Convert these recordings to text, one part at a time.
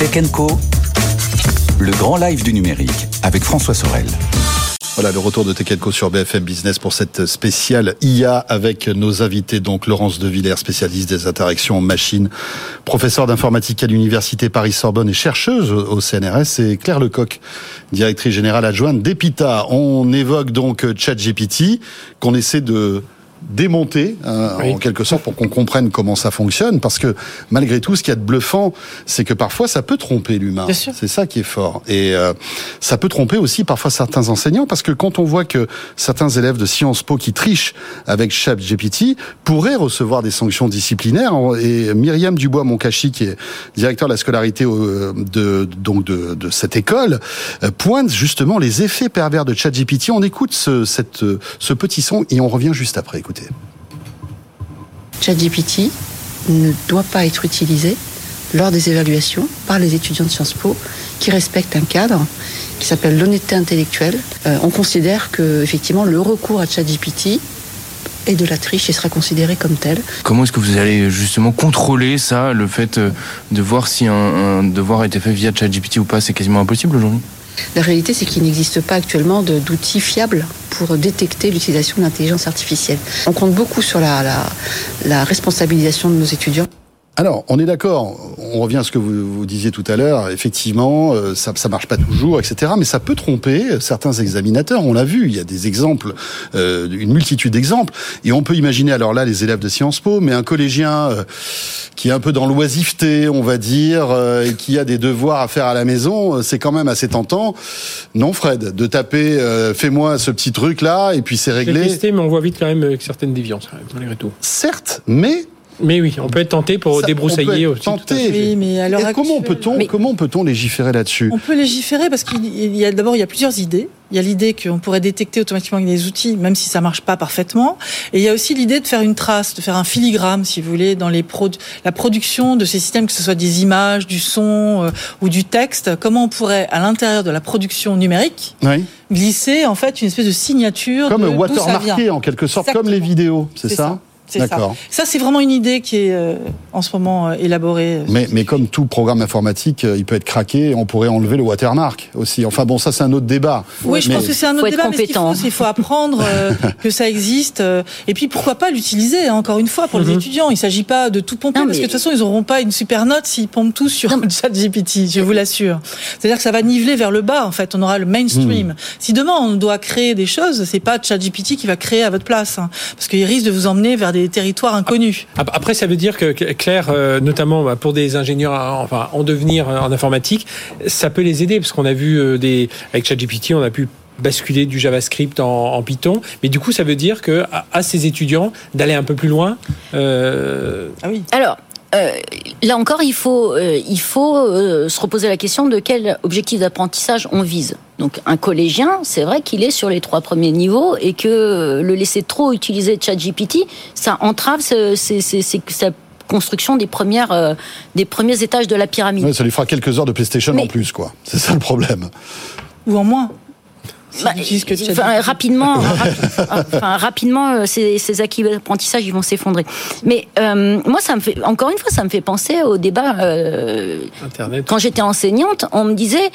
Tech Co. Le grand live du numérique avec François Sorel. Voilà le retour de Tekelco sur BFM Business pour cette spéciale IA avec nos invités, donc Laurence de Villers, spécialiste des interactions machines, professeur d'informatique à l'Université Paris-Sorbonne et chercheuse au CNRS, et Claire Lecoq, directrice générale adjointe d'EPITA. On évoque donc ChatGPT, qu'on essaie de démonter hein, en quelque sorte pour qu'on comprenne comment ça fonctionne parce que malgré tout ce qu'il y a de bluffant c'est que parfois ça peut tromper l'humain. C'est ça qui est fort. Et euh, ça peut tromper aussi parfois certains enseignants parce que quand on voit que certains élèves de Sciences Po qui trichent avec ChatGPT pourraient recevoir des sanctions disciplinaires et Myriam Dubois Moncachi qui est directeur de la scolarité euh, de donc de, de cette école euh, pointe justement les effets pervers de ChatGPT. On écoute ce, cette, ce petit son et on revient juste après. Écoutez. ChatGPT ne doit pas être utilisé lors des évaluations par les étudiants de Sciences Po qui respectent un cadre qui s'appelle l'honnêteté intellectuelle. Euh, on considère que effectivement le recours à ChatGPT est de la triche et sera considéré comme tel. Comment est-ce que vous allez justement contrôler ça, le fait euh, de voir si un, un devoir a été fait via ChatGPT ou pas? C'est quasiment impossible aujourd'hui. La réalité, c'est qu'il n'existe pas actuellement d'outils fiables pour détecter l'utilisation de l'intelligence artificielle. On compte beaucoup sur la, responsabilisation de nos étudiants. Alors, on est d'accord. On revient à ce que vous, vous disiez tout à l'heure. Effectivement, euh, ça, ça marche pas toujours, etc. Mais ça peut tromper certains examinateurs. On l'a vu. Il y a des exemples, euh, une multitude d'exemples. Et on peut imaginer, alors là, les élèves de Sciences Po, mais un collégien euh, qui est un peu dans l'oisiveté, on va dire, euh, et qui a des devoirs à faire à la maison, euh, c'est quand même assez tentant. Non, Fred, de taper, euh, fais-moi ce petit truc là, et puis c'est réglé. Testé, mais on voit vite quand même certaines déviances, malgré tout. Certes, mais mais oui, on peut être tenté pour Ça, débroussailler on peut aussi. être tout à tenté. fait. Oui, mais Et comment peut-on comment peut-on légiférer là-dessus? On peut légiférer parce qu'il il y a d'abord il y a plusieurs idées. Il y a l'idée qu'on pourrait détecter automatiquement avec des outils, même si ça marche pas parfaitement. Et il y a aussi l'idée de faire une trace, de faire un filigrane, si vous voulez, dans les produ- la production de ces systèmes, que ce soit des images, du son euh, ou du texte. Comment on pourrait, à l'intérieur de la production numérique, Oui. glisser en fait une espèce de signature Comme de d'où ça watermarké vient. en quelque sorte, comme les vidéos, c'est C'est ça, ça. C'est ça. D'accord. Ça, c'est vraiment une idée qui est euh, en ce moment euh, élaborée. euh, Mais, mais comme tout programme informatique, euh, il peut être craqué, on pourrait enlever le watermark aussi. Enfin bon, ça c'est un autre débat. Oui, je Mais- pense que c'est un autre débat, mais ce qu'il faut, qu'il faut apprendre euh, que ça existe. euh, et puis, pourquoi pas l'utiliser, hein, encore une fois, pour les étudiants. Il ne s'agit pas de tout pomper, Non, parce que de toute façon, ils n'auront pas une super note s'ils pompent tout sur le chat GPT, je vous l'assure. C'est-à-dire que ça va niveler vers le bas, en fait. On aura le mainstream. Si demain, on doit créer des choses, c'est pas chat GPT qui va créer à votre place. hein, parce qu'il risque de vous emmener vers des territoires inconnus. Ap- Après, ça veut dire que Claire, euh, notamment bah, pour des ingénieurs euh, enfin, en devenir euh, en informatique, ça peut les aider parce qu'on a vu des avec ChatGPT, on a pu basculer du JavaScript en, en Python. Mais du coup, ça veut dire que à, à ces étudiants d'aller un peu plus loin. euh, Ah oui. Alors, euh, là encore, il faut, euh, il faut euh, se reposer la question de quel objectif d'apprentissage on vise. Donc, un collégien, c'est vrai qu'il est sur les trois premiers niveaux et que euh, le laisser trop utiliser ChatGPT, ça entrave sa construction des premières, euh, des premiers étages de la pyramide. Ouais, ça lui fera quelques heures de PlayStation Mais- en plus, quoi. C'est ça le problème. Ou en moins. Bah, enfin, rapidement, rapi- enfin, rapidement, euh, ces, ces acquis d'apprentissage, ils vont s'effondrer. Mais euh, moi, ça me fait, encore une fois, ça me fait penser au débat. euh, Internet. quand j'étais enseignante, on me disait.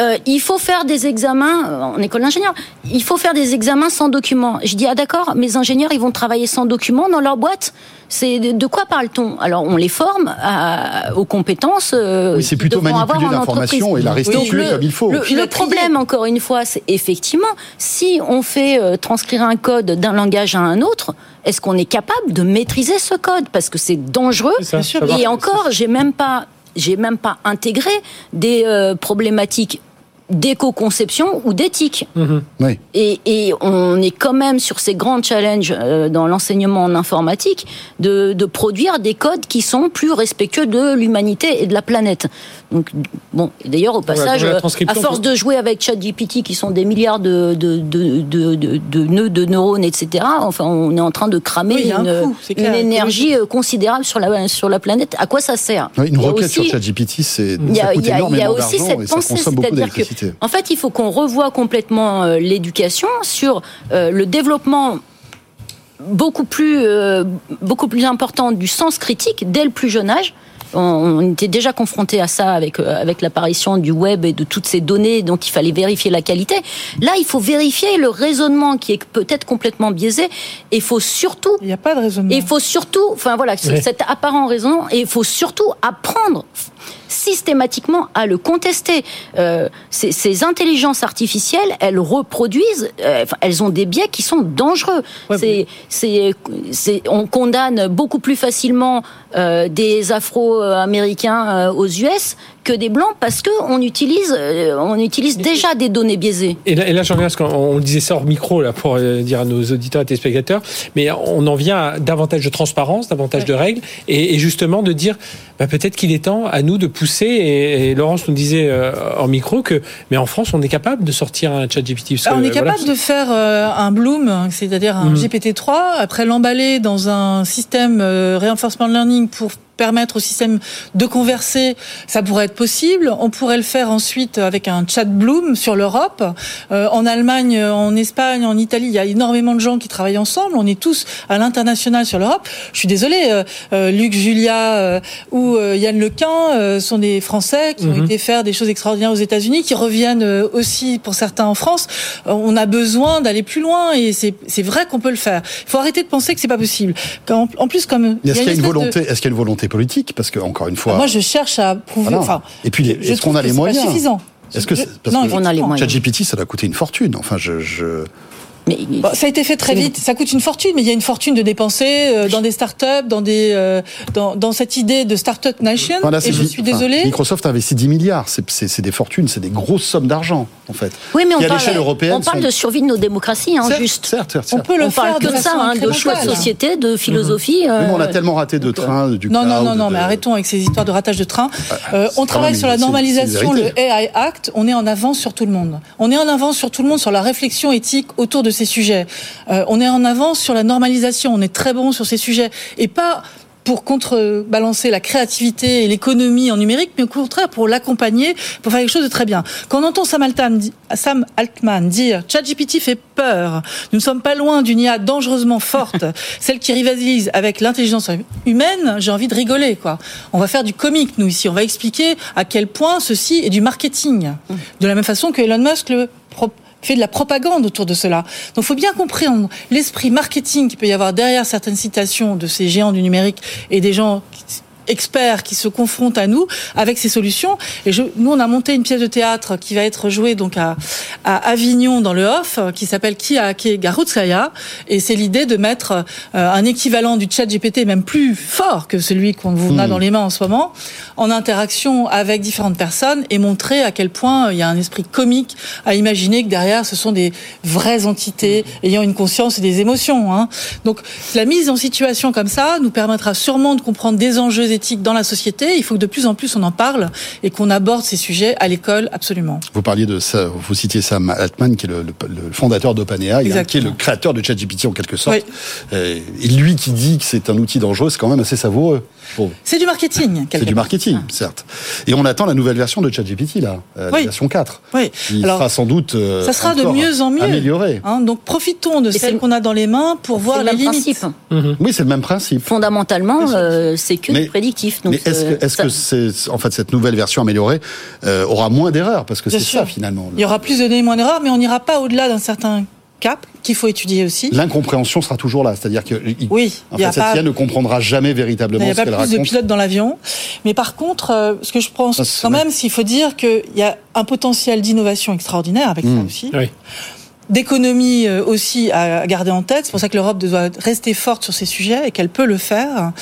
Euh, il faut faire des examens euh, en école d'ingénieur. Il faut faire des examens sans documents. Je dis ah d'accord, mes ingénieurs ils vont travailler sans documents dans leur boîte. C'est de, de quoi parle-t-on? Alors on les forme à- aux compétences. euh, Oui, c'est plutôt manipuler l'information et la restituer le- comme il faut. Le, problème, encore une fois, c'est effectivement, si on fait euh, transcrire un code d'un langage à un autre, est-ce qu'on est capable de maîtriser ce code? Parce que c'est dangereux. Ça, Et encore, j'ai même pas, j'ai même pas intégré des euh, problématiques d'éco-conception ou d'éthique. Mhm. Oui. Et, et on est quand même sur ces grands challenges euh, dans l'enseignement en informatique de, de produire des codes qui sont plus respectueux de l'humanité et de la planète. Donc bon, d'ailleurs au passage, euh, à force de jouer avec ChatGPT qui sont des milliards de, de, de, de, de, de nœuds de neurones, etc. Enfin, on est en train de cramer Oui, un une, énergie euh, considérable sur la sur la planète. À quoi ça sert? Ouais, une requête aussi- sur ChatGPT, c'est il y ça a, coûte y a- il y a énormément aussi cette pensée, c'est-à-dire que, en fait, il faut qu'on revoie complètement euh, l'éducation sur euh, le développement euh, beaucoup plus important du sens critique dès le plus jeune âge. On était déjà confronté à ça avec euh, avec l'apparition du web et de toutes ces données dont il fallait vérifier la qualité. Là, il faut vérifier le raisonnement qui est peut-être complètement biaisé. Et il faut surtout. Il n'y a pas de raisonnement. Il faut surtout, enfin voilà, Ouais. cet apparent raisonnement. Et il faut surtout apprendre systématiquement à le contester. Euh, ces, ces intelligences artificielles, elles reproduisent, euh, elles ont des biais qui sont dangereux. Ouais, c'est, c'est, c'est, on condamne beaucoup plus facilement euh, des Afro-Américains euh, aux US que des blancs parce que on utilise, euh, on utilise déjà des données biaisées. Et là, et là j'en viens à ce qu'on disait ça hors micro là pour euh, dire à nos auditeurs et téléspectateurs, mais on en vient à davantage de transparence, davantage de règles, et, et justement de dire bah, peut-être qu'il est temps à nous de pousser. Et, et Laurence nous disait euh, hors micro que, mais en France, on est capable de sortir un chat GPT. parce Ah, on que, est capable voilà, de faire euh, un Bloom, c'est-à-dire un Mhm. GPT-3, après l'emballer dans un système euh, reinforcement learning pour permettre au système de converser, ça pourrait être possible. On pourrait le faire ensuite avec un chat Bloom sur l'Europe. Euh, en Allemagne, en Espagne, en Italie, il y a énormément de gens qui travaillent ensemble. On est tous à l'international sur l'Europe. Je suis désolée, euh, euh, Luc Julia euh, ou euh, Yann Lequin euh, sont des Français qui ont Mhm. été faire des choses extraordinaires aux États-Unis, qui reviennent aussi pour certains en France. On a besoin d'aller plus loin et c'est vrai qu'on peut le faire. Il faut arrêter de penser que c'est pas possible. Quand- en plus, comme Est-ce qu'il y a une espèce de- volonté, est-ce qu'il y a une volonté politique Parce que encore une fois, Moi, je cherche à prouver. Voilà. Enfin, et puis est-ce qu'on a les moyens suffisant. Est-ce que parce non, que On a les moyens. ChatGPT, ça doit coûter une fortune. Enfin, je, je... Mais Bon, ça a été fait très vite. Ça coûte une fortune, mais il y a une fortune de dépenser euh, dans des startups, dans des euh, dans, dans cette idée de startup nation. Et je suis enfin, désolée. Microsoft a investi 10 milliards. C'est des fortunes, c'est des grosses sommes d'argent, en fait. oui, mais on parle, on sont- de survie de nos démocraties, hein, Certes, juste. Certes, certes, On peut le on faire parle de que de ça, hein, de choix de société, de philosophie. Oui, mais on a euh, tellement raté de trains, du Non, non, cloud, non, non, de- mais arrêtons avec ces histoires de ratage de train. Euh, c'est on quand travaille sur la normalisation, le. AI Act. On est en avance sur tout le monde. On est en avance sur tout le monde sur la réflexion éthique autour de ces sujets. Euh, on est en avance sur la normalisation. On est très bon sur ces sujets. Et pas pour contrebalancer la créativité et l'économie en numérique, mais au contraire pour l'accompagner, pour faire quelque chose de très bien. Quand on entend Sam Altman, Sam Altman dire ChatGPT fait peur, nous ne sommes pas loin d'une IA dangereusement forte, celle qui rivalise avec l'intelligence humaine, j'ai envie de rigoler, quoi. On va faire du comique, nous, ici. On va expliquer à quel point ceci est du marketing. De la même façon que Elon Musk le fait de la propagande autour de cela. Donc, il faut bien comprendre l'esprit marketing qu'il peut y avoir derrière certaines citations de ces géants du numérique et des gens qui- experts qui se confrontent à nous avec ces solutions. Et je, nous, on a monté une pièce de théâtre qui va être jouée donc à, à Avignon dans le Off, euh, qui s'appelle Qui a hacké Garutskaya. Et c'est l'idée de mettre euh, un équivalent du chat GPT, même plus fort que celui qu'on vous a dans les mains en ce moment, en interaction avec différentes personnes et montrer à quel point euh, il y a un esprit comique à imaginer que derrière, ce sont des vraies entités ayant une conscience et des émotions. Hein. Donc, la mise en situation comme ça nous permettra sûrement de comprendre des enjeux éthiques dans la société. Il faut que de plus en plus on en parle et qu'on aborde ces sujets à l'école, absolument. Vous parliez de ça, vous citiez Sam Altman, qui est le, le- le fondateur d'OpenAI, hein, qui est le créateur de ChatGPT en quelque sorte. Oui. Euh, Et lui qui dit que c'est un outil dangereux, c'est quand même assez savoureux. Bon, C'est du marketing. c'est du marketing, certes. Et on attend la nouvelle version de ChatGPT, là, euh, la Oui. version 4. Oui. Qui Alors, sera sans doute euh, ça sera de encore mieux en mieux. améliorée. Hein, donc profitons de c'est celles le- qu'on a dans les mains pour voir le les même limites. principe. Oui, c'est le même principe. Fondamentalement, euh, c'est que Mais- du prédictif. Donc, Mais est-ce euh, que, est-ce ça- que c'est, en fait, cette nouvelle version améliorée euh, aura moins d'erreurs? Parce que Bien c'est sûr. ça, finalement. Il y aura plus de données, moins d'erreurs, mais on n'ira pas au-delà d'un certain cap qu'il faut étudier aussi. L'incompréhension sera toujours là. C'est-à-dire que, il- Oui, en il y fait, a cette pas- IA ne comprendra jamais Il véritablement n'y a ce pas qu'elle plus de raconte. pilotes dans l'avion. Mais par contre, euh, ce que je pense quand même, c'est qu'il faut dire qu'il y a un potentiel d'innovation extraordinaire avec ça Mm. aussi. Oui. D'économie euh, aussi à garder en tête. C'est pour ça que l'Europe doit rester forte sur ces sujets et qu'elle peut le faire.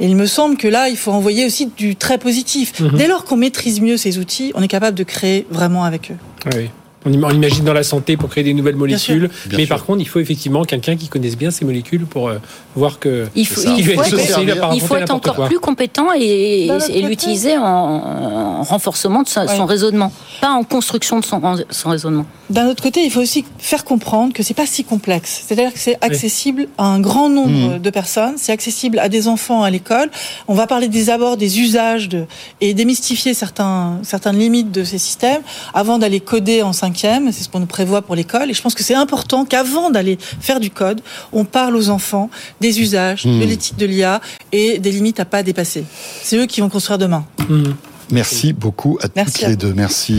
Et il me semble que là, il faut envoyer aussi du très positif. Mhm. Dès lors qu'on maîtrise mieux ces outils, on est capable de créer vraiment avec eux. Oui. On im- on imagine dans la santé pour créer des nouvelles molécules, Bien mais sûr. par contre, il faut effectivement quelqu'un qui connaisse bien ces molécules pour euh, voir que Il faut, il faut être il faut encore quoi. plus compétent et, l'utiliser en, en renforcement de sa- Ouais. son raisonnement, pas en construction de son, raisonnement. D'un autre côté, il faut aussi faire comprendre que c'est pas si complexe. C'est-à-dire que c'est accessible à un grand nombre de personnes. C'est accessible à des enfants à l'école. On va parler des abords, des usages de, et démystifier certains, certaines limites de ces systèmes avant d'aller coder en 5 cinquième, c'est ce qu'on nous prévoit pour l'école. Et je pense que c'est important qu'avant d'aller faire du code, on parle aux enfants des usages, de l'éthique de l'IA et des limites à pas dépasser. C'est eux qui vont construire demain. Merci beaucoup à Merci toutes à les deux. Merci.